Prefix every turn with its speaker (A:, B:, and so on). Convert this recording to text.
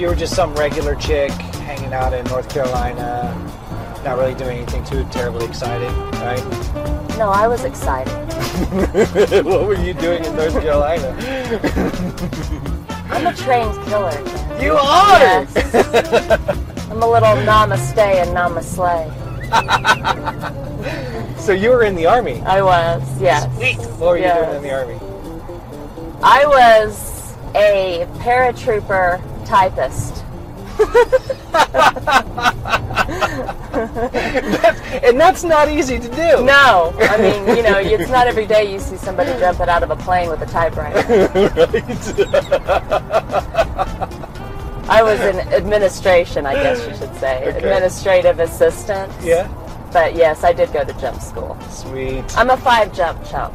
A: you were just some regular chick hanging out in North Carolina, not really doing anything too terribly exciting, right?
B: No, I was excited.
A: what were you doing in North Carolina?
B: I'm a trained killer.
A: You are!
B: Yes. I'm a little namaste and namaslay.
A: So you were in the army.
B: I was, yes.
A: Sweet. What were you doing in the army?
B: I was a paratrooper typist.
A: And that's not easy to do.
B: No, I mean, you know, it's not every day you see somebody jumping out of a plane with a typewriter. right. I was in administration, I guess you should say,
A: Okay.
B: administrative assistant.
A: Yeah.
B: But yes, I did go to jump school.
A: Sweet.
B: I'm a five jump chump.